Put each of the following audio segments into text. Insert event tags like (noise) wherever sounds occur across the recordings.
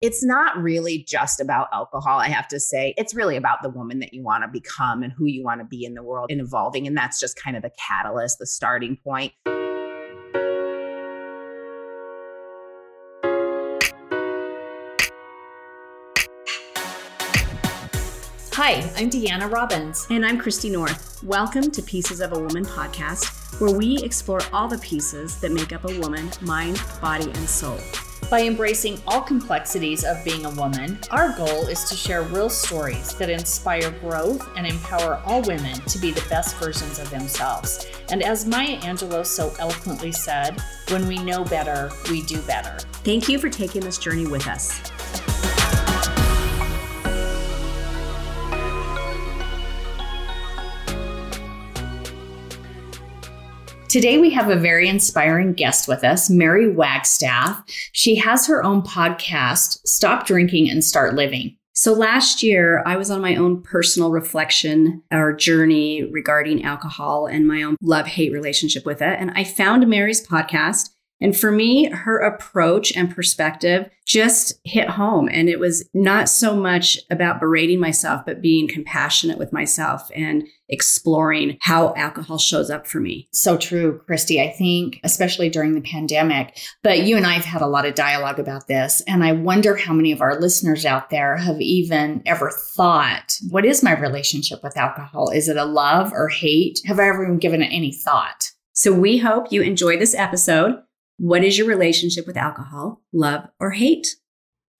it's not really just about alcohol. I have to say, it's really about the woman that you want to become and who you want to be in the world and evolving. And that's just kind of the catalyst, the starting point. Hi, I'm Deanna Robbins. And I'm Christy North. Welcome to Pieces of a Woman podcast, where we explore all the pieces that make up a woman mind, body, and soul. By embracing all complexities of being a woman, our goal is to share real stories that inspire growth and empower all women to be the best versions of themselves. And as Maya Angelou so eloquently said, when we know better, we do better. Thank you for taking this journey with us. Today, we have a very inspiring guest with us, Mary Wagstaff. She has her own podcast, Stop Drinking and Start Living. So last year, I was on my own personal reflection or journey regarding alcohol and my own love hate relationship with it. And I found Mary's podcast and for me, her approach and perspective just hit home. And it was not so much about berating myself, but being compassionate with myself and exploring how alcohol shows up for me. So true, Christy. I think, especially during the pandemic, but you and I have had a lot of dialogue about this. And I wonder how many of our listeners out there have even ever thought, what is my relationship with alcohol? Is it a love or hate? Have I ever even given it any thought? So we hope you enjoy this episode. What is your relationship with alcohol, love or hate?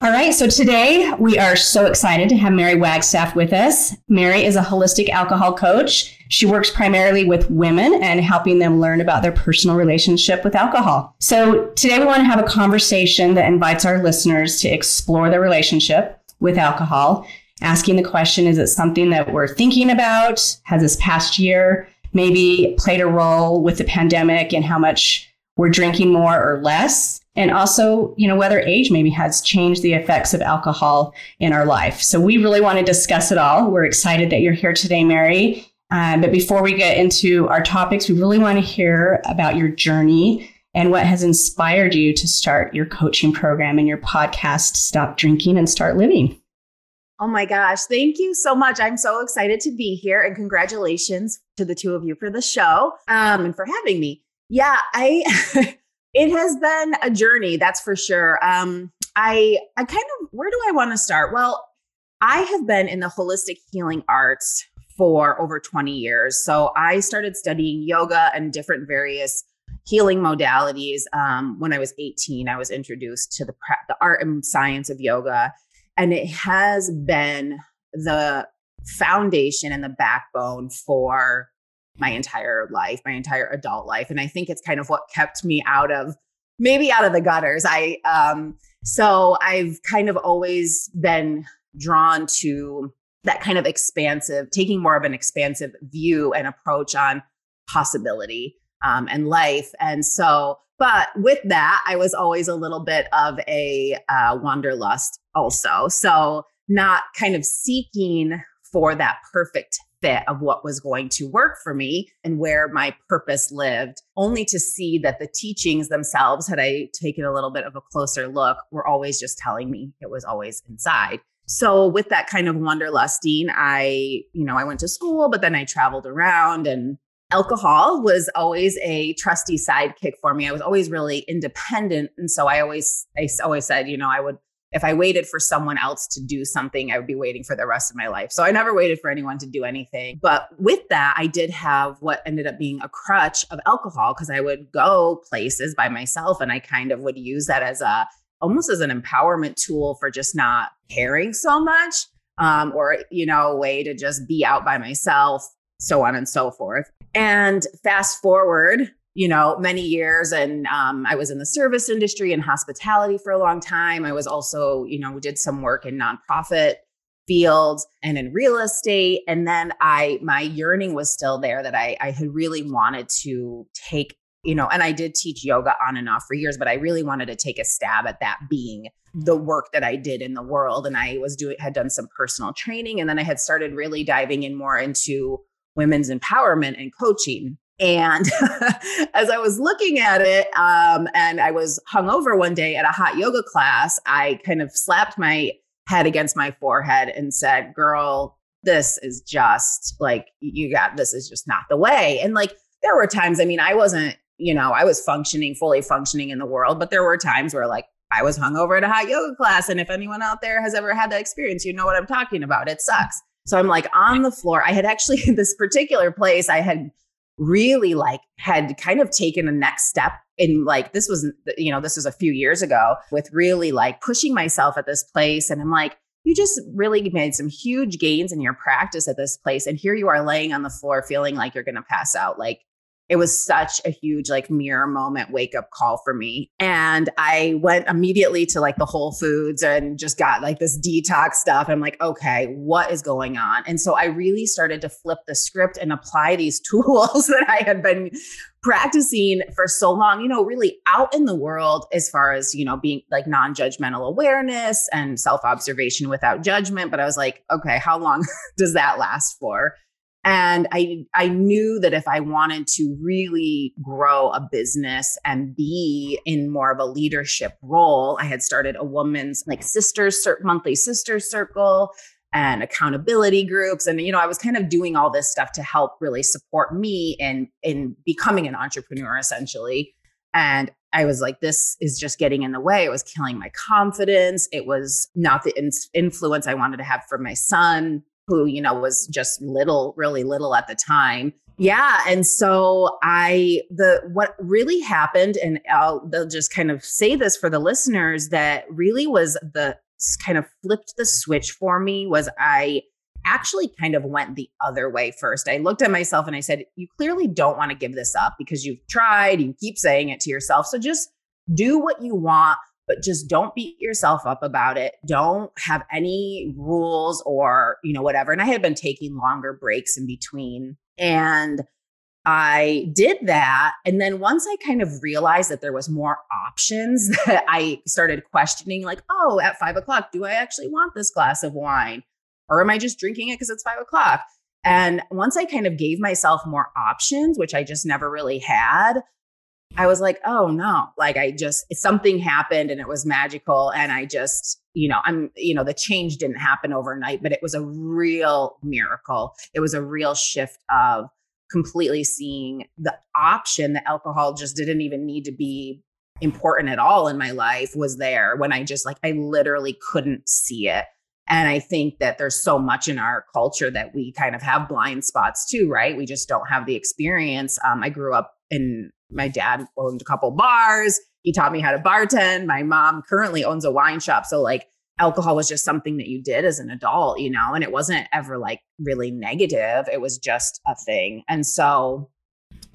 All right, so today we are so excited to have Mary Wagstaff with us. Mary is a holistic alcohol coach. She works primarily with women and helping them learn about their personal relationship with alcohol. So today we want to have a conversation that invites our listeners to explore their relationship with alcohol, asking the question is it something that we're thinking about? Has this past year maybe played a role with the pandemic and how much we're drinking more or less. And also, you know, whether age maybe has changed the effects of alcohol in our life. So we really want to discuss it all. We're excited that you're here today, Mary. Um, but before we get into our topics, we really want to hear about your journey and what has inspired you to start your coaching program and your podcast, Stop Drinking and Start Living. Oh my gosh, thank you so much. I'm so excited to be here and congratulations to the two of you for the show um, and for having me. Yeah, I (laughs) it has been a journey, that's for sure. Um I I kind of where do I want to start? Well, I have been in the holistic healing arts for over 20 years. So I started studying yoga and different various healing modalities um, when I was 18. I was introduced to the the art and science of yoga, and it has been the foundation and the backbone for my entire life, my entire adult life. And I think it's kind of what kept me out of maybe out of the gutters. I um so I've kind of always been drawn to that kind of expansive, taking more of an expansive view and approach on possibility um, and life. And so, but with that, I was always a little bit of a uh, wanderlust also. So, not kind of seeking for that perfect fit of what was going to work for me and where my purpose lived, only to see that the teachings themselves, had I taken a little bit of a closer look, were always just telling me it was always inside. So with that kind of wanderlusting, I, you know, I went to school, but then I traveled around and alcohol was always a trusty sidekick for me. I was always really independent. And so I always, I always said, you know, I would if I waited for someone else to do something, I would be waiting for the rest of my life. So I never waited for anyone to do anything. But with that, I did have what ended up being a crutch of alcohol because I would go places by myself and I kind of would use that as a almost as an empowerment tool for just not caring so much um, or, you know, a way to just be out by myself, so on and so forth. And fast forward you know, many years. And um, I was in the service industry and hospitality for a long time. I was also, you know, did some work in nonprofit fields and in real estate. And then I, my yearning was still there that I, I had really wanted to take, you know, and I did teach yoga on and off for years, but I really wanted to take a stab at that being the work that I did in the world. And I was doing, had done some personal training. And then I had started really diving in more into women's empowerment and coaching And (laughs) as I was looking at it, um, and I was hungover one day at a hot yoga class, I kind of slapped my head against my forehead and said, Girl, this is just like, you got this is just not the way. And like, there were times, I mean, I wasn't, you know, I was functioning, fully functioning in the world, but there were times where like I was hungover at a hot yoga class. And if anyone out there has ever had that experience, you know what I'm talking about. It sucks. So I'm like on the floor. I had actually, (laughs) this particular place, I had really like had kind of taken a next step in like this was you know this was a few years ago with really like pushing myself at this place. And i'm like you just really made some huge gains in your practice at this place. And here you are laying on the floor feeling like you're going to pass out. Like it was such a huge like mirror moment wake up call for me. And i went immediately to like the whole foods and just got like this detox stuff. I'm like okay what is going on? And so i really started to flip the script and apply these (laughs) tools that i had been practicing for so long you know really out in the world as far as you know being like non-judgmental awareness and self-observation without judgment. But i was like okay how long (laughs) does that last for and I I knew that if I wanted to really grow a business and be in more of a leadership role, I had started a woman's like sisters monthly sisters circle and accountability groups and you know I was kind of doing all this stuff to help really support me in in becoming an entrepreneur essentially. And I was like, this is just getting in the way. It was killing my confidence. It was not the in- influence I wanted to have for my son who, you know, was just little, really little at the time. Yeah. And so I, the, what really happened, and I'll, they'll just kind of say this for the listeners that really was the kind of flipped the switch for me was I actually kind of went the other way first. I looked at myself and I said, You clearly don't want to give this up because you've tried, you keep saying it to yourself. So just do what you want but just don't beat yourself up about it. Don't have any rules or, you know, whatever. And I had been taking longer breaks in between. And I did that. And then once I kind of realized that there was more options, (laughs) that I started questioning, like, oh, at five o'clock, do I actually want this glass of wine? Or am I just drinking it because it's five o'clock? And once I kind of gave myself more options, which I just never really had, I was like, oh no, like I just, something happened and it was magical. And I just, you know, I'm, you know, the change didn't happen overnight, but it was a real miracle. It was a real shift of completely seeing the option that alcohol just didn't even need to be important at all in my life was there when I just like, I literally couldn't see it. And I think that there's so much in our culture that we kind of have blind spots too, right? We just don't have the experience. Um, I grew up in my dad owned a couple bars. He taught me how to bartend. My mom currently owns a wine shop. So, like, alcohol was just something that you did as an adult, you know, and it wasn't ever like really negative. It was just a thing. And so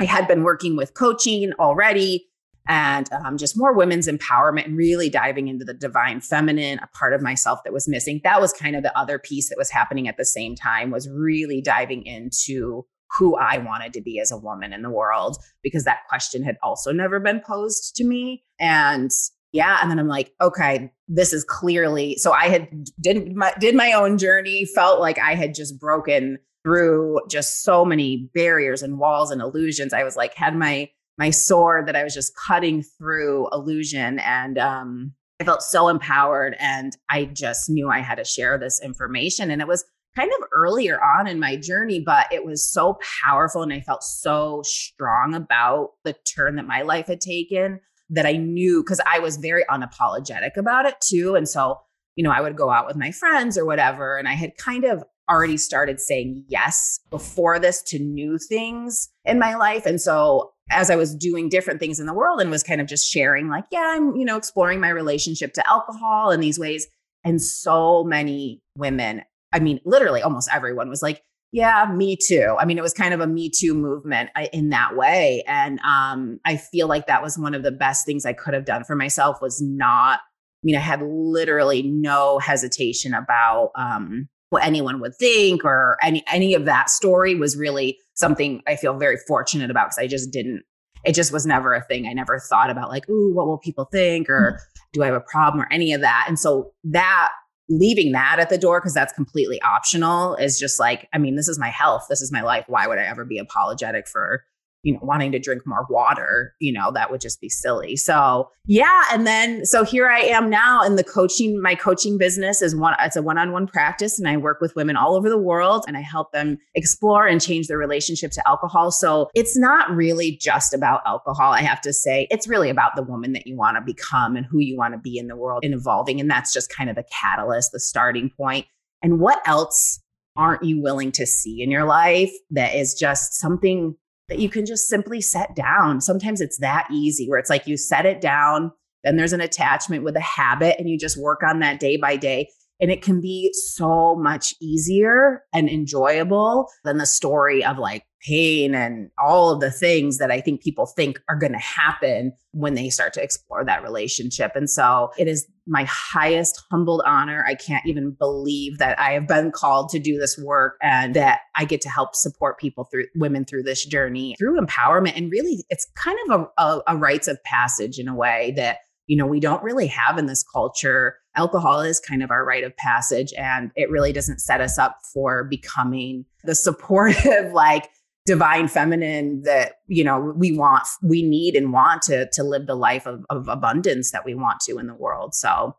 I had been working with coaching already and um, just more women's empowerment and really diving into the divine feminine, a part of myself that was missing. That was kind of the other piece that was happening at the same time was really diving into who I wanted to be as a woman in the world because that question had also never been posed to me. And yeah, and then I'm like, okay, this is clearly so I had did my did my own journey, felt like I had just broken through just so many barriers and walls and illusions. I was like had my my sword that I was just cutting through illusion and um I felt so empowered and I just knew I had to share this information and it was kind of earlier on in my journey, but it was so powerful and I felt so strong about the turn that my life had taken that I knew because I was very unapologetic about it too. And so, you know, I would go out with my friends or whatever. And I had kind of already started saying yes before this to new things in my life. And so, as I was doing different things in the world and was kind of just sharing, like, yeah, I'm, you know, exploring my relationship to alcohol in these ways. And so many women I mean, literally almost everyone was like, yeah, me too. I mean, it was kind of a me too movement in that way. And um, I feel like that was one of the best things I could have done for myself was not, I mean, I had literally no hesitation about um, what anyone would think or any, any of that story was really something I feel very fortunate about because I just didn't, it just was never a thing. I never thought about like, ooh, what will people think? Or mm-hmm. do I have a problem or any of that? And so that leaving that at the door because that's completely optional is just like i mean this is my health this is my life why would i ever be apologetic for you know, wanting to drink more water, you know, that would just be silly. So, yeah. And then, so here I am now in the coaching. My coaching business is one, it's a one on one practice, and I work with women all over the world and I help them explore and change their relationship to alcohol. So, it's not really just about alcohol, I have to say. It's really about the woman that you want to become and who you want to be in the world and evolving. And that's just kind of the catalyst, the starting point. And what else aren't you willing to see in your life that is just something that you can just simply set down. Sometimes it's that easy where it's like you set it down, then there's an attachment with a habit, and you just work on that day by day. And it can be so much easier and enjoyable than the story of like pain and all of the things that I think people think are going to happen when they start to explore that relationship. And so it is my highest humbled honor. I can't even believe that I have been called to do this work and that I get to help support people through women through this journey through empowerment. And really, it's kind of a, a, a rites of passage in a way that you know we don't really have in this culture alcohol is kind of our rite of passage and it really doesn't set us up for becoming the (laughs) supportive like divine feminine that you know we want we need and want to to live the life of, of abundance that we want to in the world. So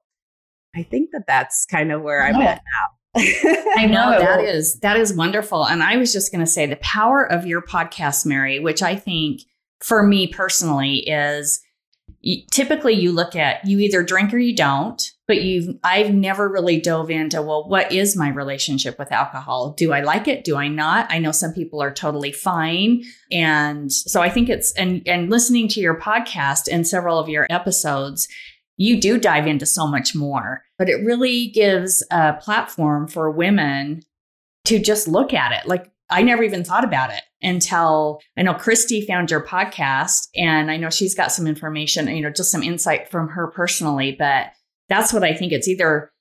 i think that that's kind of where i'm at now. I (laughs) know. That is that is wonderful. And i was just going to say the power of your podcast mary which i think for me personally is typically you look at you either drink or you don't but you i've never really dove into well what is my relationship with alcohol? Do i like it? Do i not? I know some people are totally fine. And so i think it's and and listening to your podcast and several of your episodes you do dive into so much more. But it really gives a platform for women to just look at it. Like I never even thought about it until I know Christy found your podcast and I know she's got some information, you know, just some insight from her personally. But that's what I think it's either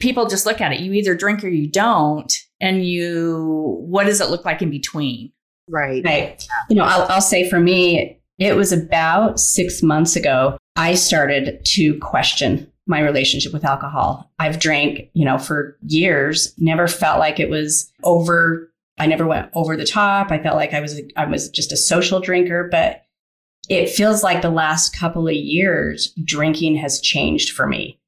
people just look at it. You either drink or you don't. And you, what does it look like in between? Right. Right. You know, I'll, I'll say for me, it was about six months ago, I started to question my relationship with alcohol. I've drank, you know, for years, never felt like it was over I never went over the top. I felt like I was I was just a social drinker, but it feels like the last couple of years drinking has changed for me.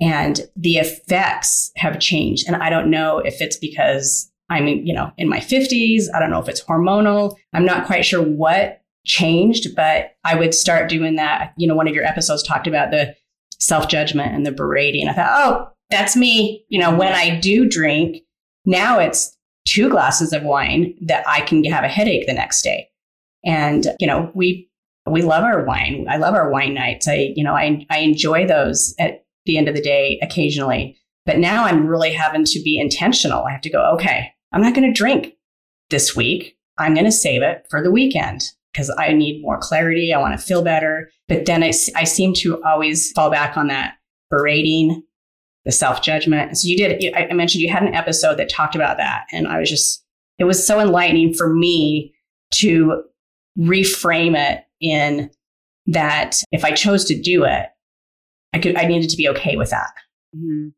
And the effects have changed. And I don't know if it's because I'm, you know, in my 50s. I don't know if it's hormonal. I'm not quite sure what changed, but I would start doing that. You know, one of your episodes talked about the self judgment and the berating. I thought, oh, that's me. You know, when I do drink, now it's two glasses of wine that I can have a headache the next day. And, you know, we, we love our wine. I love our wine nights. I, you know, I, I enjoy those at the end of the day occasionally. But now I'm really having to be intentional. I have to go, okay, I'm not going to drink this week. I'm going to save it for the weekend because I need more clarity. I want to feel better. But then I, I seem to always fall back on that berating, the self judgment. So you did, I mentioned you had an episode that talked about that. And I was just, it was so enlightening for me to reframe it in that if I chose to do it, I could, I needed to be okay with that. Mm-hmm.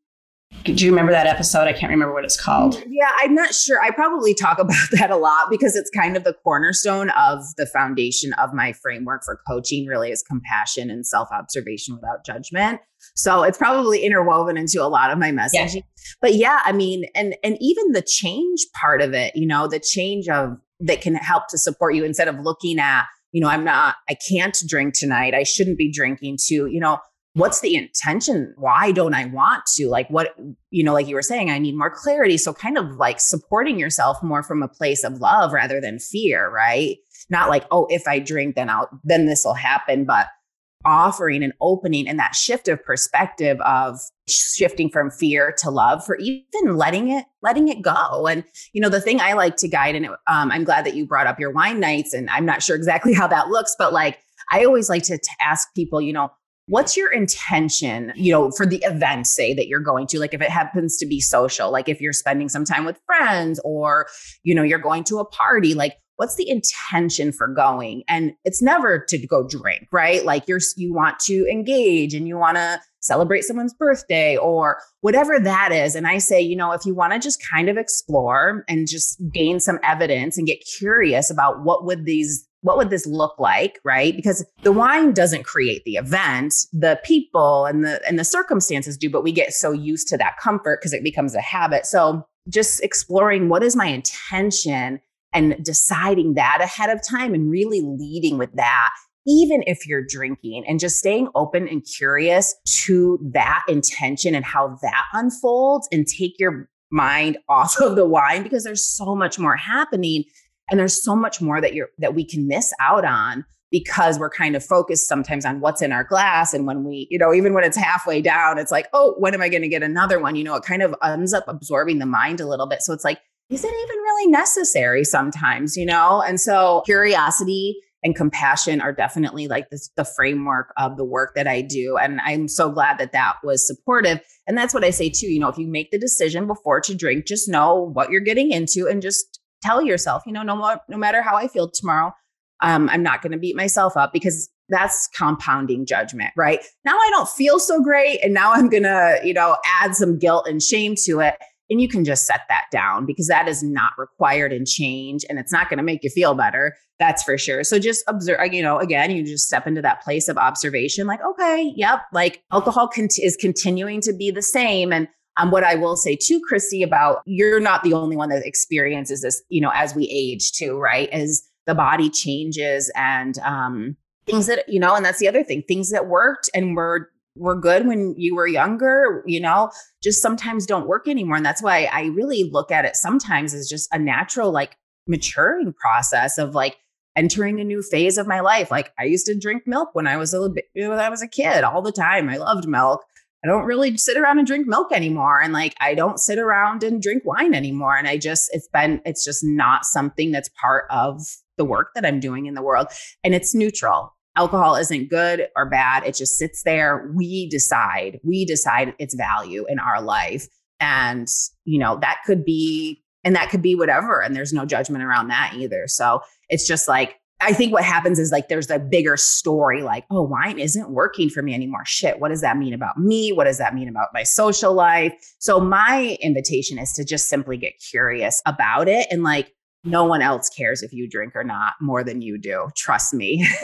Do you remember that episode? I can't remember what it's called. Yeah, I'm not sure. I probably talk (laughs) about that a lot because it's kind of the cornerstone of the foundation of my framework for coaching, really, is compassion and self observation without judgment. So it's probably interwoven into a lot of my messaging. Yeah. But yeah, I mean, and and even the change part of it, you know, the change of that can help to support you instead of looking at, you know, I'm not, I can't drink tonight. I shouldn't be drinking too, you know, what's the intention? Why don't I want to? Like, what, you know, like you were saying, I need more clarity. So, kind of like supporting yourself more from a place of love rather than fear, right? Not like, oh, if I drink, then I'll, then this will happen, but offering and opening and that shift of perspective of shifting from fear to love for even letting it letting it go. And you know the thing i like to guide and um, i'm glad that you brought up your wine nights and i'm not sure exactly (laughs) how that looks but like i always like to, to ask people you know what's your intention you know for the event say that you're going to? Like if it happens to be social like if you're spending some time with friends or you know you're going to a party like what's the intention for going? And it's never to go drink right? Like you're you want to engage and you want to celebrate someone's birthday or whatever that is. And i say you know if you want to just kind of explore and just gain some evidence and get curious about what would these what would this look like right? Because the wine doesn't create the event the people and the and the circumstances do but we get so used to that comfort because it becomes a habit. So just exploring what is my intention and deciding that ahead of time and really leading with that even if you're drinking and just staying open and curious to that intention and how that unfolds and take your mind (laughs) off of the wine because there's so much more happening and there's so much more that you're that we can miss out on because we're kind of focused sometimes on what's in our glass and when we you know even when it's halfway down it's like oh when am i going to get another one? You know it kind of ends up absorbing the mind a little bit. So it's like is it even really necessary sometimes you know and so curiosity and compassion are definitely like this, the framework of the work that I do. And I'm so glad that that was supportive. And that's what I say too. You know, if you make the decision before to drink, just know what you're getting into and just tell yourself, you know, no, no matter how I feel tomorrow, um, I'm not going to beat myself up because that's compounding judgment, right? Now I don't feel so great. And now I'm going to, you know, add some guilt and shame to it. And you can just set that down because that is not required in change and it's not going to make you feel better. That's for sure. So just observe, you know, again, you just step into that place of observation like, okay, yep, like alcohol is continuing to be the same. And um, what I will say too, Christy, about you're not the only one that experiences this, you know, as we age too, right? As the body changes and um, things that, you know, and that's the other thing, things that worked and were were good when you were younger, you know, just sometimes don't work anymore. And that's why I really look at it sometimes as just a natural, like maturing process of like entering a new phase of my life. Like I used to drink milk when I was a bit, when I was a kid all the time. I loved milk. I don't really sit around and drink milk anymore. And like, I don't sit around and drink wine anymore. And I just, it's been, it's just not something that's part of the work that I'm doing in the world. And it's neutral. Alcohol isn't good or bad. It just sits there. We decide, we decide its value in our life. And, you know, that could be, and that could be whatever. And there's no judgment around that either. So it's just like, I think what happens is like there's a bigger story like, oh, wine isn't working for me anymore. Shit, what does that mean about me? What does that mean about my social life? So, my invitation is to just simply get curious about it and like, no one else cares if you drink or not more than you do. Trust me. (laughs)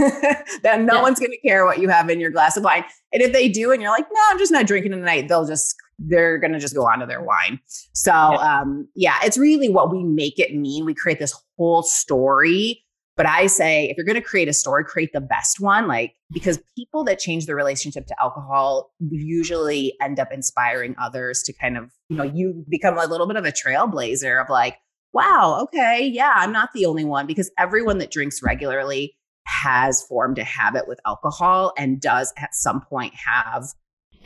that no yeah. one's going to care what you have in your glass of wine. And if they do, and you're like, no, I'm just not drinking tonight, they'll just they're going to just go on to their wine. So, yeah. um, yeah, it's really what we make it mean. We create this whole story but I say, if you're going to create a story, create the best one. Like, because people that change their relationship to alcohol usually end up inspiring others to kind of, you know, you become a little bit of a trailblazer of like, wow, okay, yeah, I'm not the only one because everyone that drinks regularly has formed a habit with alcohol and does at some point have,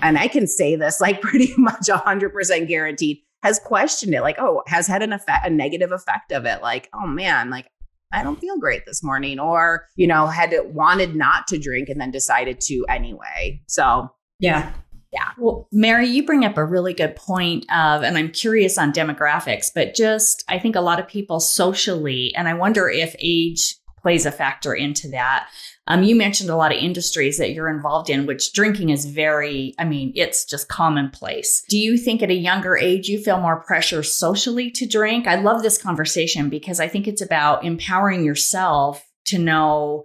and I can say this like (laughs) pretty much 100% guaranteed, has questioned it, like, oh, has had an effect, a negative effect of it. Like, oh man, like I don't feel great this morning, or, you know, had wanted not to drink and then decided to anyway. So, yeah. Yeah. Well, Mary, you bring up a really good point of, and I'm curious on demographics, but just I think a lot of people socially, and I wonder if age plays a factor into that. Um, you mentioned a lot of industries that you're involved in, which drinking is very, I mean, it's just commonplace. Do you think at a younger age you feel more pressure socially to drink? I love this conversation because I think it's about empowering yourself to know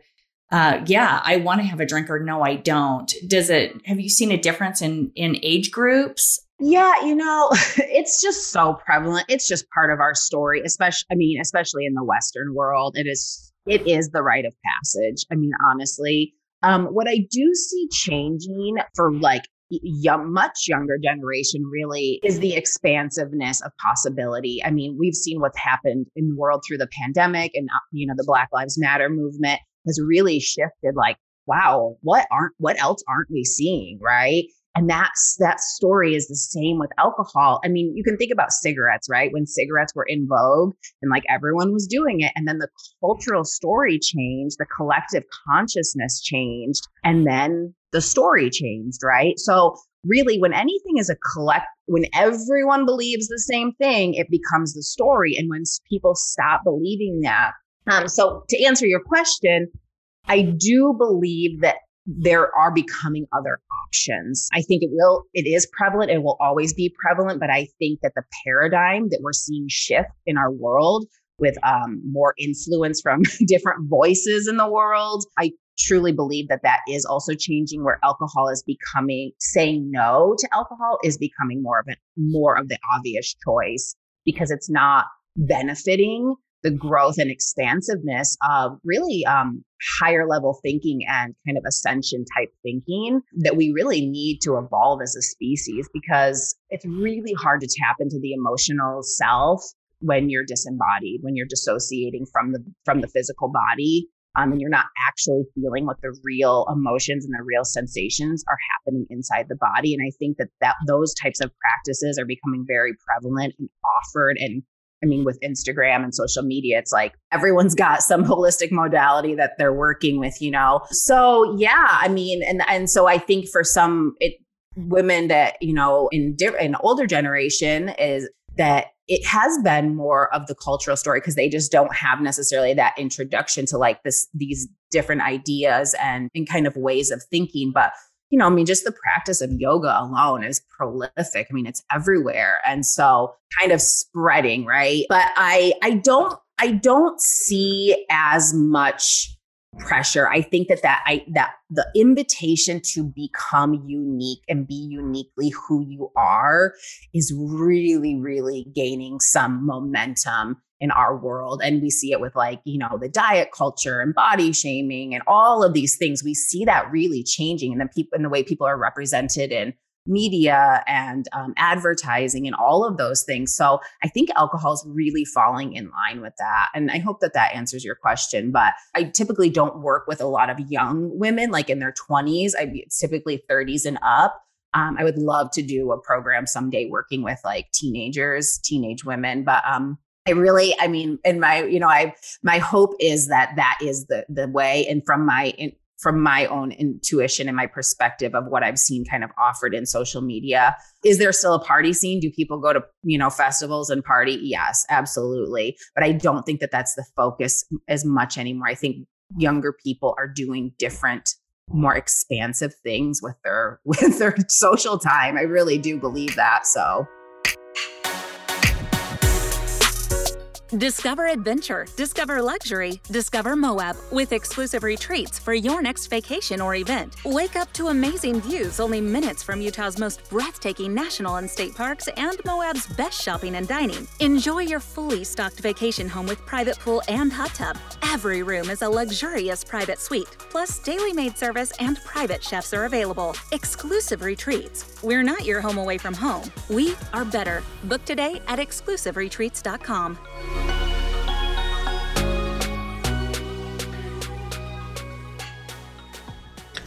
uh, yeah, I want to have a drink or no, I don't. Does it, have you seen a difference in, in age groups? Yeah, you know, (laughs) it's just so prevalent. It's just part of our story, especially, I mean, especially in the Western world. It is it is the rite of passage. I mean, honestly, um, what I do see changing for like young, much younger generation really is the expansiveness of possibility. I mean, we've seen what's happened in the world through the pandemic and, uh, you know, the Black Lives Matter movement has really shifted like, wow, what aren't, what else aren't we seeing? Right. And that's that story is the same with alcohol. I mean, you can think about cigarettes, right? When cigarettes were in vogue and like everyone was doing it. And then the cultural story changed, the collective consciousness changed, and then the story changed, right? So really when anything is a collect when everyone believes the same thing it becomes the story and when people stop believing that um, so to answer your question i do believe that there are becoming other options. I think it will, it is prevalent. It will always be prevalent. But I think that the paradigm that we're seeing shift in our world with um, more influence from (laughs) different voices in the world. I truly believe that that is also changing where alcohol is becoming saying no to alcohol is becoming more of a more of the obvious choice because it's not benefiting the growth and expansiveness of really um, higher level thinking and kind of ascension type thinking that we really need to evolve as a species because it's really hard to tap into the emotional self when you're disembodied when you're dissociating from the from the physical body um, and you're not actually feeling what the real emotions and the real sensations are happening inside the body. And I think that that those types of practices are becoming very prevalent and offered. And I mean, with Instagram and social media, it's like everyone's got some (laughs) holistic modality that they're working with, you know. So yeah, I mean, and and so I think for some it women that you know in di- in older generation is that it has been more of the cultural story because they just don't have necessarily that introduction to like this these different ideas and and kind of ways of thinking but you know i mean just the practice of yoga alone is prolific. I mean it's everywhere and so kind of spreading right? But i i don't i don't see as much pressure. I think that that i that the invitation to become unique and be uniquely who you are is really really gaining some momentum in our world. And we see it with like you know the diet culture and body shaming and all of these things. We see that really changing and the people in the way people are represented in media and um, advertising and all of those things. So I think alcohol is really falling in line with that. And I hope that that answers your question. But I typically don't work with a lot of young women, like in their 20s. I typically 30s and up. Um, I would love to do a program someday working with like teenagers, teenage women. But um, I really, I mean, in my, you know, I, my hope is that that is the the way. And from my in, from my own intuition and my perspective of what I've seen kind of offered in social media. Is there still a party scene? Do people go to, you know, festivals and party? Yes, absolutely. But I don't think that that's the focus as much anymore. I think younger people are doing different more expansive things with their (laughs) with their social time. I really do believe that. So Discover adventure, discover luxury, discover Moab with exclusive retreats for your next vacation or event. Wake up to amazing views only minutes from Utah's most breathtaking national and state parks and Moab's best shopping and dining. Enjoy your fully stocked vacation home with private pool and hot tub. Every room is a luxurious private suite, plus daily maid service and private chefs are available. Exclusive retreats. We're not your home away from home. We are better. Book today at exclusiveretreats.com.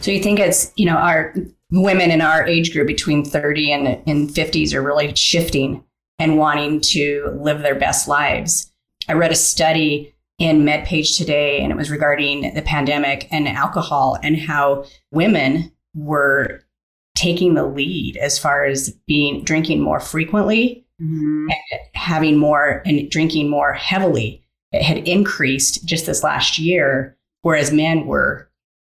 So you think it's, you know, our women in our age group between 30 and, and 50s are really shifting and wanting to live their best lives. I read a study in MedPage today, and it was regarding the pandemic and alcohol and how women were taking the lead as far as being drinking more frequently mm-hmm. having more and drinking more heavily. It had increased just this last year, whereas men were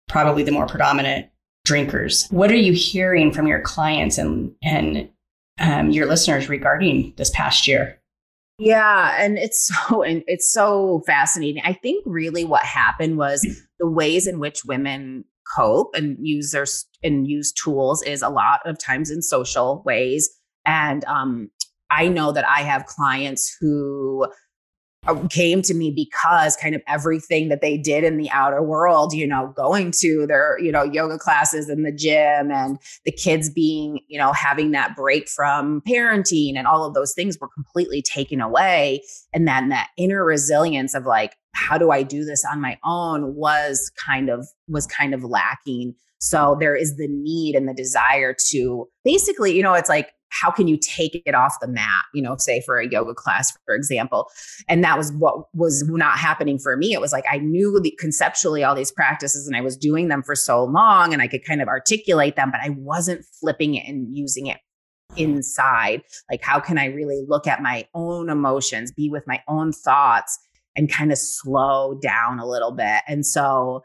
probably the more predominant drinkers. What are you hearing from your clients and and um, your listeners regarding this past year? Yeah, and it's (laughs) so and it's so fascinating. I think really what happened was (clears throat) the ways in which women cope and use their and use tools is a lot of times in social ways. And um, I know that I have clients who uh, came to me because kind of everything that they did in the outer world, you know, going to their, you know, yoga classes in the gym and the kids being, you know, having that break from parenting and all of those things were completely taken away. And then that inner resilience of like, how do I do this on my own was kind of was kind of lacking. So there is the need and the desire to basically, you know, it's like how can you take it off the mat you know say for a yoga class for example? And that was what was not happening for me. It was like i knew the, conceptually all these practices and i was doing them for so long and i could kind of articulate them but i wasn't flipping it and using it inside. Like how can i really look at my own emotions be with my own thoughts and kind of slow down a little bit? And so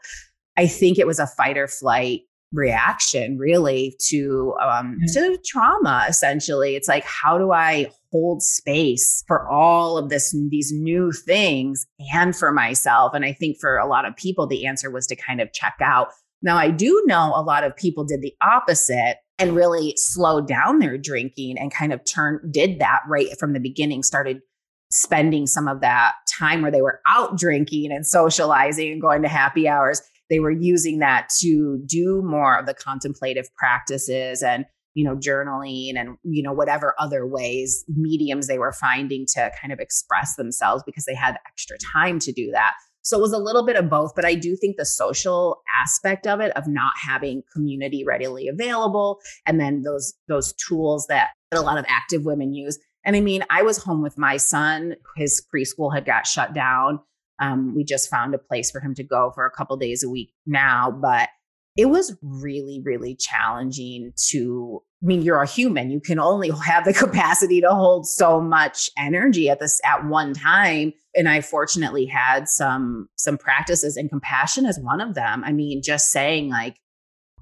i think it was a fight or flight reaction really to um to trauma essentially. It's like how do i hold space for all of this these new things and for myself? And i think for a lot of people the answer was to kind of check out. Now i do know a lot of people did the opposite and really slowed down their drinking and kind of turned did that right from the beginning started spending some of that time where they were out drinking and socializing and going to happy hours they were using that to do more of the contemplative practices and you know journaling and you know whatever other ways mediums they were finding to kind of express themselves because they had extra time to do that. So it was a little bit of both but i do think the social aspect of it of not having community readily available and then those those tools that a lot of active women use. And i mean i was home with my son his preschool had got shut down um, we just found a place for him to go for a couple days a week now, but it was really, really challenging to. I mean, you're a human. You can only (laughs) have the capacity to hold so much energy at this at one time. And I fortunately had some some practices and compassion as one of them. I mean, just saying like,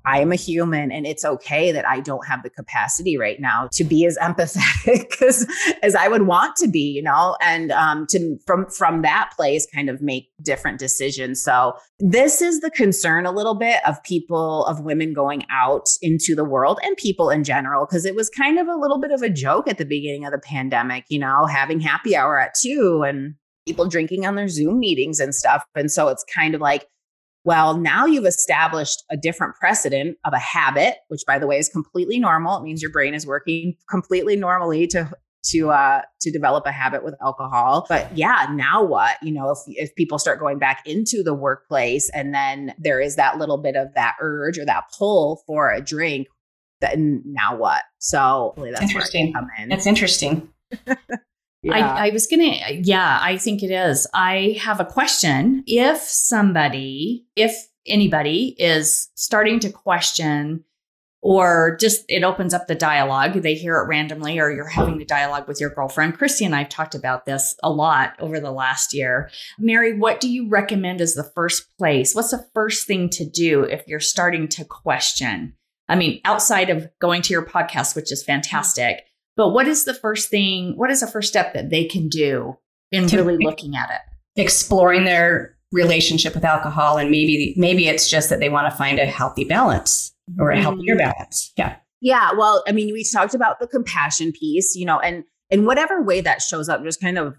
I am a human and it's okay that I don't have the capacity right now to be as (laughs) empathetic as, as I would want to be, you know, and um, to from from that place kind of make different decisions. So this is the concern a little bit of people of women going out into the world and people in general, because it was kind of a little bit of a joke at the beginning of the pandemic, you know, having happy hour at two and people drinking on their Zoom meetings and stuff. And so it's kind of like well, now you've established a different precedent of a habit, which by the way is completely normal. It means your brain is working completely normally to to uh to develop a habit with alcohol. But yeah, now what? You know, if if people start going back into the workplace and then there is that little bit of that urge or that pull for a drink, then now what? So that's interesting. Come in. That's interesting. (laughs) Yeah. I, I was going to, yeah, I think it is. I have a question. If somebody, if anybody is starting to question or just it opens up the dialogue, they hear it randomly, or you're having the dialogue with your girlfriend. Christy and I have talked about this a lot over the last year. Mary, what do you recommend as the first place? What's the first thing to do if you're starting to question? I mean, outside of going to your podcast, which is mm-hmm. fantastic, but what is the first thing, what is the first step that they can do in really looking at it? Exploring their relationship with alcohol and maybe maybe it's just that they want to find a healthy balance or a healthier mm-hmm. balance. Yeah. Yeah, well, I mean, we talked about the compassion piece, you know, and in whatever way that shows up, just kind of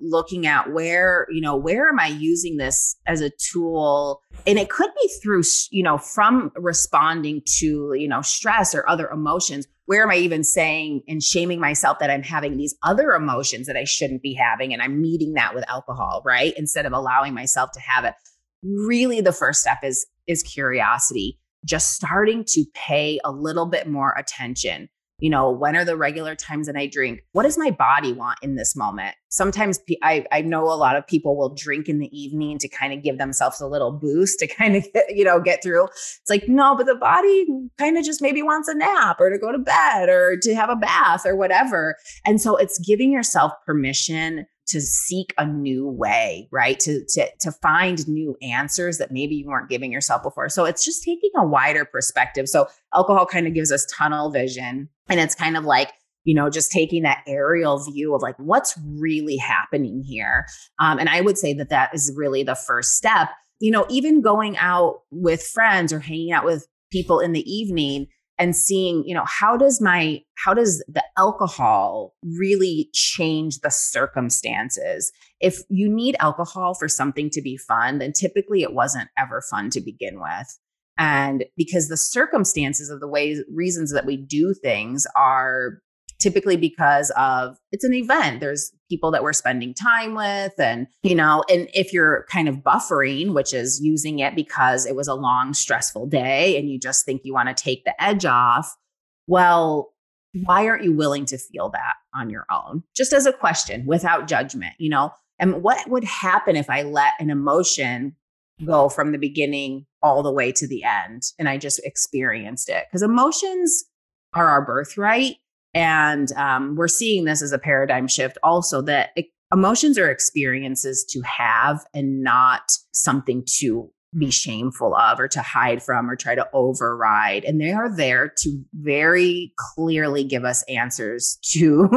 looking at where you know where am i using this as a tool and it could be through you know from responding to you know stress or other emotions where am i even saying and shaming myself that i'm having these other emotions that i shouldn't be having and i'm meeting that with alcohol right? Instead of allowing myself to have it. Really the first step is is curiosity just starting to pay a little bit more attention you know when are the regular times that i drink? What does my body want in this moment? Sometimes I, I know a lot of people will drink in the evening to kind of give themselves a little boost to kind of (laughs) get, you know get through. It's like no but the body kind of just maybe wants a nap or to go to bed or to have a bath or whatever. And so it's giving yourself permission to seek a new way, right? To, to, to find new answers that maybe you weren't giving yourself before. So it's just taking a wider perspective. So alcohol kind of gives us tunnel vision and it's kind of like, you know, just taking that aerial view of like what's really happening here. Um, and I would say that that is really the first step. You know, even going out with friends or hanging out with people in the evening, and seeing you know how does my how does the alcohol really change the circumstances? If you need alcohol for something to be fun then typically it wasn't ever fun to begin with. And because the circumstances of the ways reasons that we do things are typically because of it's an event. There's people that we're spending time with, and you know, and if you're kind of buffering, which is using it because it was a long, stressful day and you just think you want to take the edge off, well, why aren't you willing to feel that on your own? Just as a question without judgment, you know? And what would happen if I let an emotion go from the beginning all the way to the end and I just experienced it? Because emotions are our birthright and um, we're seeing this as a paradigm shift also that it, emotions are experiences to have and not something to be shameful of or to hide from or try to override. And they are there to very clearly give us answers (laughs) to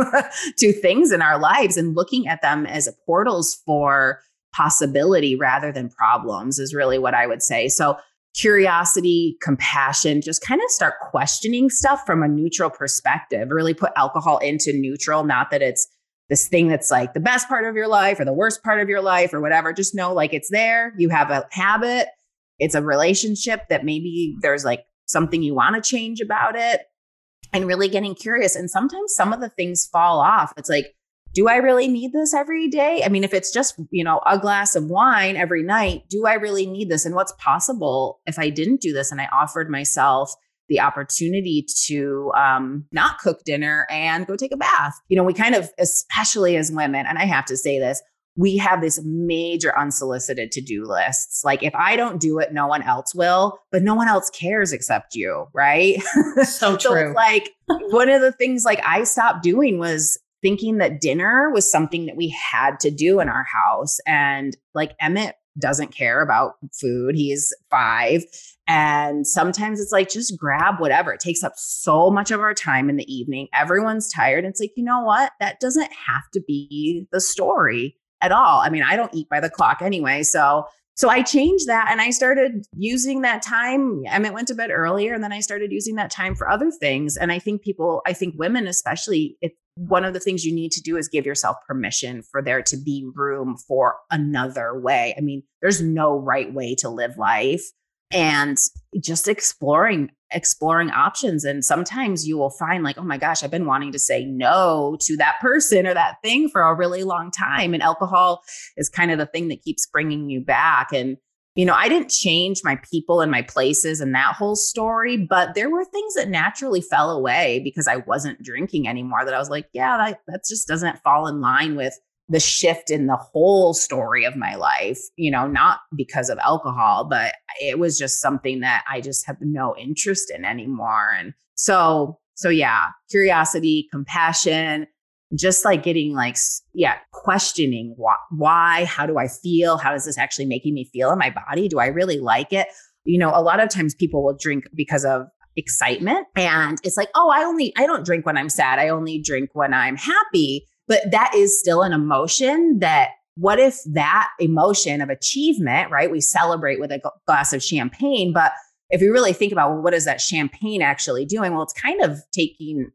to things in our lives. And looking at them as portals for possibility rather than problems is really what i would say. So curiosity compassion just kind of start questioning stuff from a neutral perspective really put alcohol into neutral not that it's this thing that's like the best part of your life or the worst part of your life or whatever. Just know like it's there. You have a habit, it's a relationship that maybe there's like something you want to change about it and really getting curious. And sometimes some of the things fall off. It's like, do I really need this every day? I mean, if it's just, you know, a glass of wine every night, do I really need this? And what's possible if I didn't do this and I offered myself the opportunity to um, not cook dinner and go take a bath. You know, we kind of, especially as women, and I have to say this, we have this major unsolicited to do lists. Like, if I don't do it, no one else will, but no one else cares except you, right? So (laughs) true. so, like, one of the things like I stopped doing was thinking that dinner was something that we had to do in our house. And like Emmett doesn't care about food. He's five. And sometimes it's like, just grab whatever. It takes up so much of our time in the evening. Everyone's tired. It's like, you know what? That doesn't have to be the story at all. I mean, I don't eat by the clock anyway. So, so I changed that and I started using that time. I mean, went to bed earlier and then I started using that time for other things. And I think people, I think women especially, it, one of the things you need to do is give yourself permission for there to be room for another way. I mean, there's no right way to live life and just exploring exploring options and sometimes you will find like oh my gosh i've been wanting to say no to that person or that thing for a really long time and alcohol is kind of the thing that keeps bringing you back and you know i didn't change my people and my places and that whole story but there were things that naturally fell away because i wasn't drinking anymore that i was like yeah that, that just doesn't fall in line with the shift in the whole story of my life, you know, not because of alcohol, but it was just something that I just have no interest in anymore. And so, so yeah, curiosity, compassion, just like getting like, yeah, questioning why, why, how do I feel? How is this actually making me feel in my body? Do I really like it? You know, a lot of times people will drink because of excitement and it's like, oh, I only, I don't drink when I'm sad. I only drink when I'm happy but that is still an emotion that what if that emotion of achievement, right? We celebrate with a glass of champagne, but if we really think about well, what is that champagne actually doing? Well, it's kind of taking,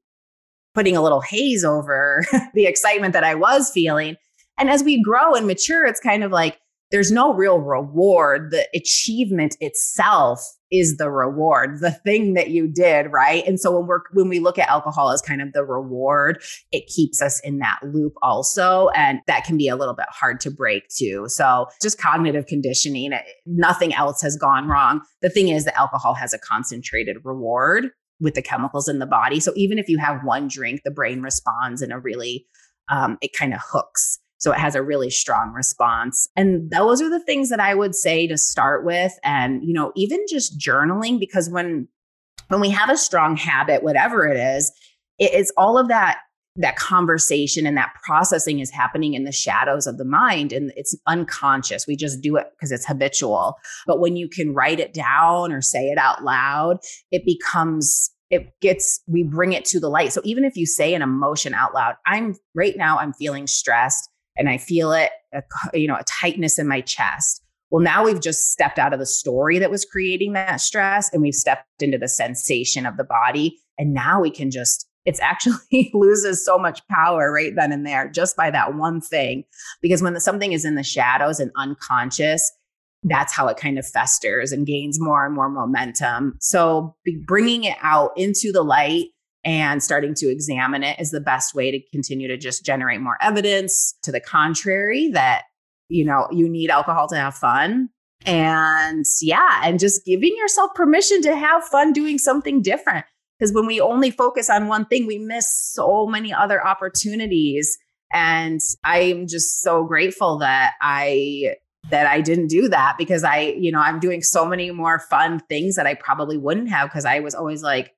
putting a little haze over (laughs) the excitement that I was feeling. And as we grow and mature, it's kind of like there's no real reward. The achievement itself is the reward, the thing that you did, right? And so when we're when we look at alcohol as kind of the reward, it keeps us in that loop also, and that can be a little bit hard to break too. So just cognitive conditioning, nothing else has gone wrong. The thing is that alcohol has a concentrated reward with the chemicals in the body. So even if you have one drink, the brain responds in a really um, it kind of hooks so it has a really strong response. And those are the things that I would say to start with. And, you know, even just journaling, because when when we have a strong habit, whatever it is, it, it's all of that that conversation and that processing is happening in the shadows of the mind and it's unconscious. We just do it because it's habitual. But when you can write it down or say it out loud, it becomes it gets we bring it to the light. So even if you say an emotion out loud, I'm right now I'm feeling stressed and I feel it, a, you know, a tightness in my chest. Well, now we've just stepped out of the story that was creating that stress and we've stepped into the sensation of the body. And now we can just, it's actually (laughs) loses so much power right then and there just by that one thing. Because when something is in the shadows and unconscious, that's how it kind of festers and gains more and more momentum. So bringing it out into the light and starting to examine it is the best way to continue to just generate more evidence. To the contrary that you know you need alcohol to have fun. And yeah and just giving yourself permission to have fun doing something different. Because when we only focus on one thing we miss so many other opportunities. And i'm just so grateful that i that i didn't do that because i you know i'm doing so many more fun things that i probably wouldn't have because i was always like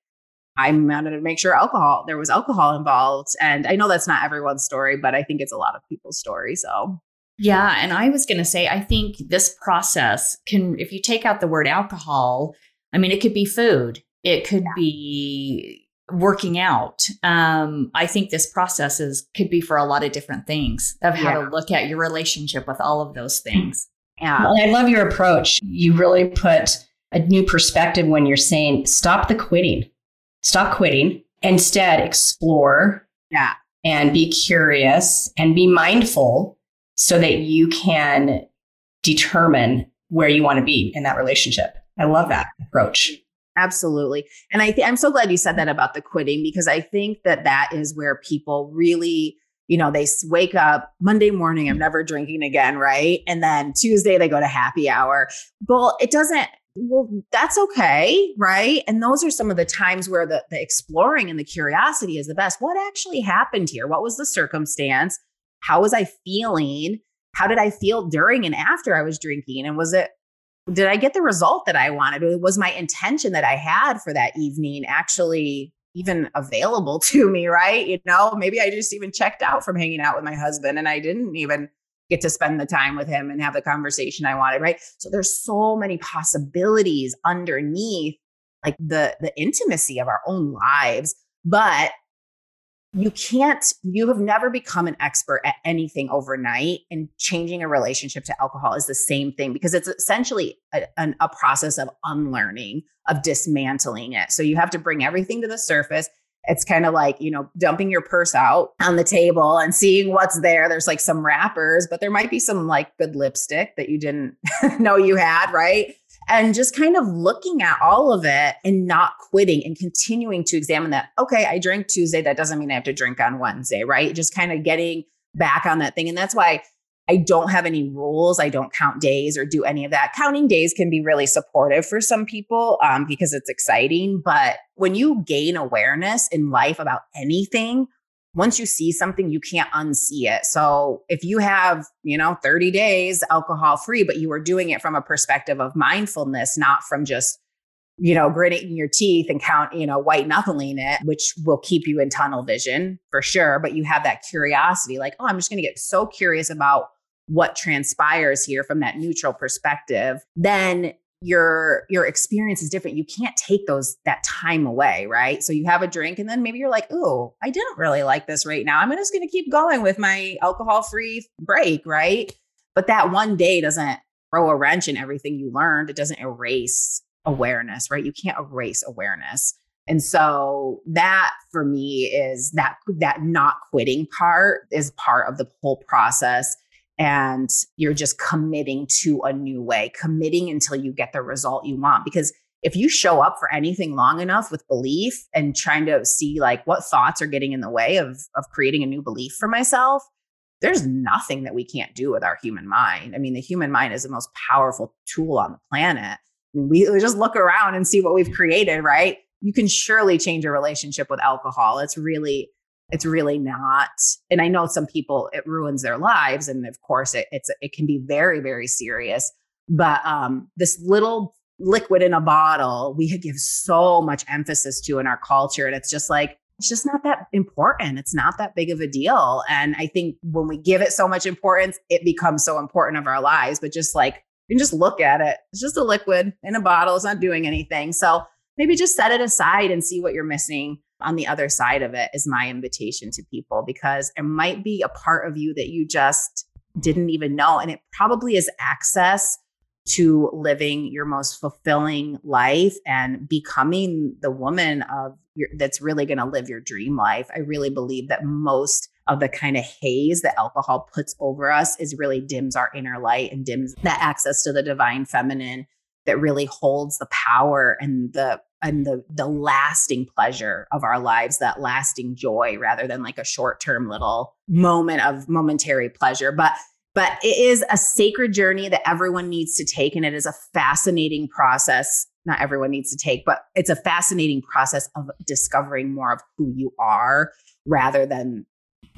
I wanted to make sure alcohol, there was alcohol involved. And I know that's not everyone's story, but I think it's a lot of people's story. So Yeah. And I was going to say, I think this process can, if you take out the word alcohol, I mean, it could be food, it could yeah. be working out. Um, I think this process is could be for a lot of different things of how yeah. to look at your relationship with all of those things. Yeah. Well, I love your approach. You really put a new perspective when you're saying stop the quitting. Stop quitting. Instead, explore. Yeah. And be curious and be mindful so that you can determine where you want to be in that relationship. I love that approach. Absolutely. And I th- I'm so glad you said that about the quitting because I think that that is where people really, you know, they wake up Monday morning, I'm never drinking again, right? And then Tuesday they go to happy hour. Well, it doesn't well, that's okay, right? And those are some of the times where the, the exploring and the curiosity is the best. What actually happened here? What was the circumstance? how was I feeling? How did I feel during and after I was drinking? And was it, did I get the result that I wanted? Was my intention that I had for that evening actually even available (laughs) to me, right? You know, maybe I just even checked out from hanging out with my husband and I didn't even get to spend the time with him and have the conversation I wanted, right? So there's so many possibilities underneath like the the intimacy of our own lives, but you can't you have never become an expert at anything overnight and changing a relationship to alcohol is the same thing because it's essentially a, a, process of unlearning of dismantling it so you have to bring everything to the surface it's kind of like you know dumping your purse out on the table and seeing what's there there's like some wrappers but there might be some like good lipstick that you didn't (laughs) know you had right and just kind of looking at all of it and not quitting and continuing to examine that. Okay, I drink Tuesday. That doesn't mean I have to drink on Wednesday, right? Just kind of getting back on that thing. And that's why I don't have any rules. I don't count days or do any of that. Counting days can be really supportive for some people um, because it's exciting. But when you gain awareness in life about anything, once you see something, you can't unsee it. So if you have, you know, 30 days alcohol free, but you are doing it from a perspective of mindfulness, not from just, you know, gritting your teeth and count, you know, white knuckling it, which will keep you in tunnel vision for sure. But you have that curiosity, like, oh, I'm just going to get so curious about what transpires here from that neutral perspective. Then your your experience is different. You can't take those that time away right? So you have a drink and then maybe you're like oh i didn't really like this right now. I'm just going to keep going with my alcohol free break right? But that one day doesn't throw a wrench in everything you learned. It doesn't erase awareness right you can't erase awareness and so that for me is that that not quitting part is part of the whole process and you're just committing to a new way, committing until you get the result you want. Because if you show up for anything long enough with belief and trying to see like what thoughts are getting in the way of of creating a new belief for myself, there's nothing that we can't do with our human mind. I mean, the human mind is the most powerful tool on the planet. I mean, we, (laughs) just look around and see what we've created, right? You can surely change your relationship with alcohol. It's really it's really not and i know some people it ruins their lives and of course it, it's it can be very very serious but um, this little liquid in a bottle we give so much emphasis to in our culture and it's just like it's just not that important it's not that big of a deal and i think when we give it so much importance it becomes so important of our lives but just like you can just look at it it's just a liquid in a bottle it's not doing anything so maybe just set it aside and see what you're missing on the other side of it is my invitation to people because it might be a part of you that you just didn't even know. And it probably is access to living your most fulfilling life and becoming the woman of your, that's really going to live your dream life. I really believe that most of the kind of haze that alcohol puts over us is really dims our inner light and dims that access to the divine feminine that really holds the power and the and the the lasting pleasure of our lives that lasting joy rather than like a short-term little moment of momentary pleasure. But but it is a sacred journey that everyone needs to take and it is a fascinating process. Not everyone needs to take but it's a fascinating process of discovering more of who you are rather than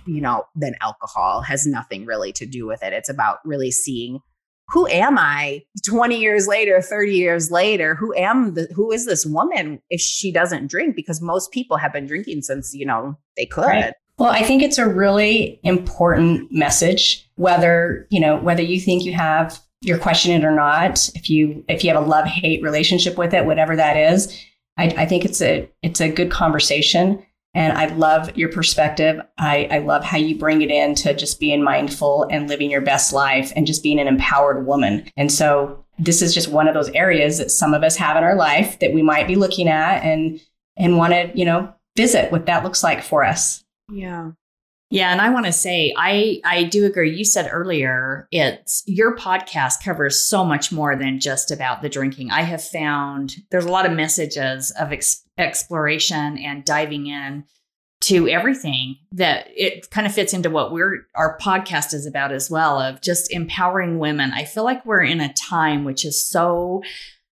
you know than alcohol has nothing really to do with it it's about really seeing who am I 20 years later, 30 years later? Who am the who is this woman if she doesn't drink? Because most people have been drinking since, you know, they could. Right. Well, I think it's a really important message, whether, you know, whether you think you have you're questioning it or not, if you if you have a love hate relationship with it, whatever that is, I, I think it's a it's a good conversation. And I love your perspective. I, I love how you bring it in to just being mindful and living your best life and just being an empowered woman. And so this is just one of those areas that some of us have in our life that we might be looking at and and want to, you know, visit what that looks like for us. Yeah. Yeah, and I want to say I I do agree. You said earlier it's your podcast covers so much more than just about the drinking. I have found there's a lot of messages of ex- exploration and diving in to everything that it kind of fits into what we're our podcast is about as well of just empowering women. I feel like we're in a time which is so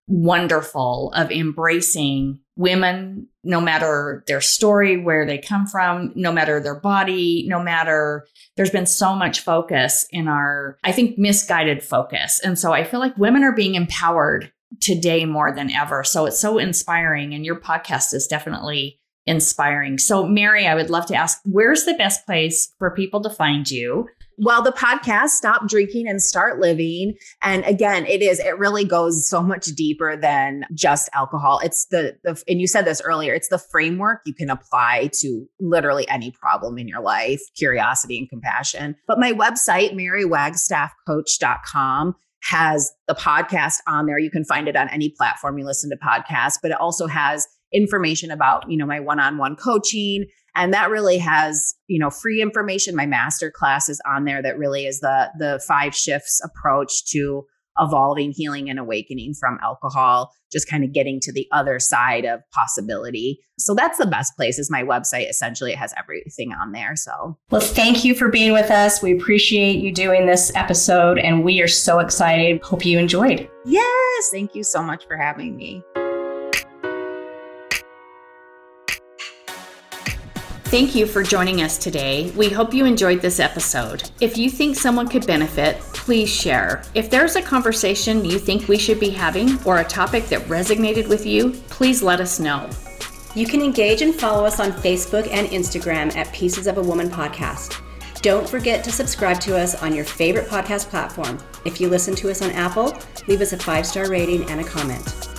wonderful of embracing women, no matter their story, where they come from, no matter their body, no matter there's been so much focus in our, I think, misguided focus. And so I feel like women are being empowered today more than ever. So it's so inspiring. And your podcast is definitely inspiring. So, Mary, I would love to ask where's the best place for people to find you? Well, the podcast, Stop Drinking and Start Living. And again, it is, it really goes so much deeper than just alcohol. It's the, the, and you said this earlier, it's the framework you can apply to literally any problem in your life, curiosity and compassion. But my website, marywagstaffcoach.com, has the podcast on there. You can find it on any platform you listen to podcasts, but it also has information about, you know, my one-on-one coaching, and that really has you know free information. My master class is on there that really is the the five shifts approach to evolving healing and awakening from alcohol just kind of getting to the other side of possibility. So that's the best place is my website. Essentially it has everything on there so. Well thank you for being with us. We appreciate you doing this episode and we are so excited. Hope you enjoyed. Yes! Thank you so much for having me Thank you for joining us today. We hope you enjoyed this episode. If you think someone could benefit, please share. If there's a conversation you think we should be having or a topic that resonated with you, please let us know. You can engage and follow us on Facebook and Instagram at Pieces of a Woman Podcast. Don't forget to subscribe to us on your favorite podcast platform. If you listen to us on Apple, leave us a five star rating and a comment.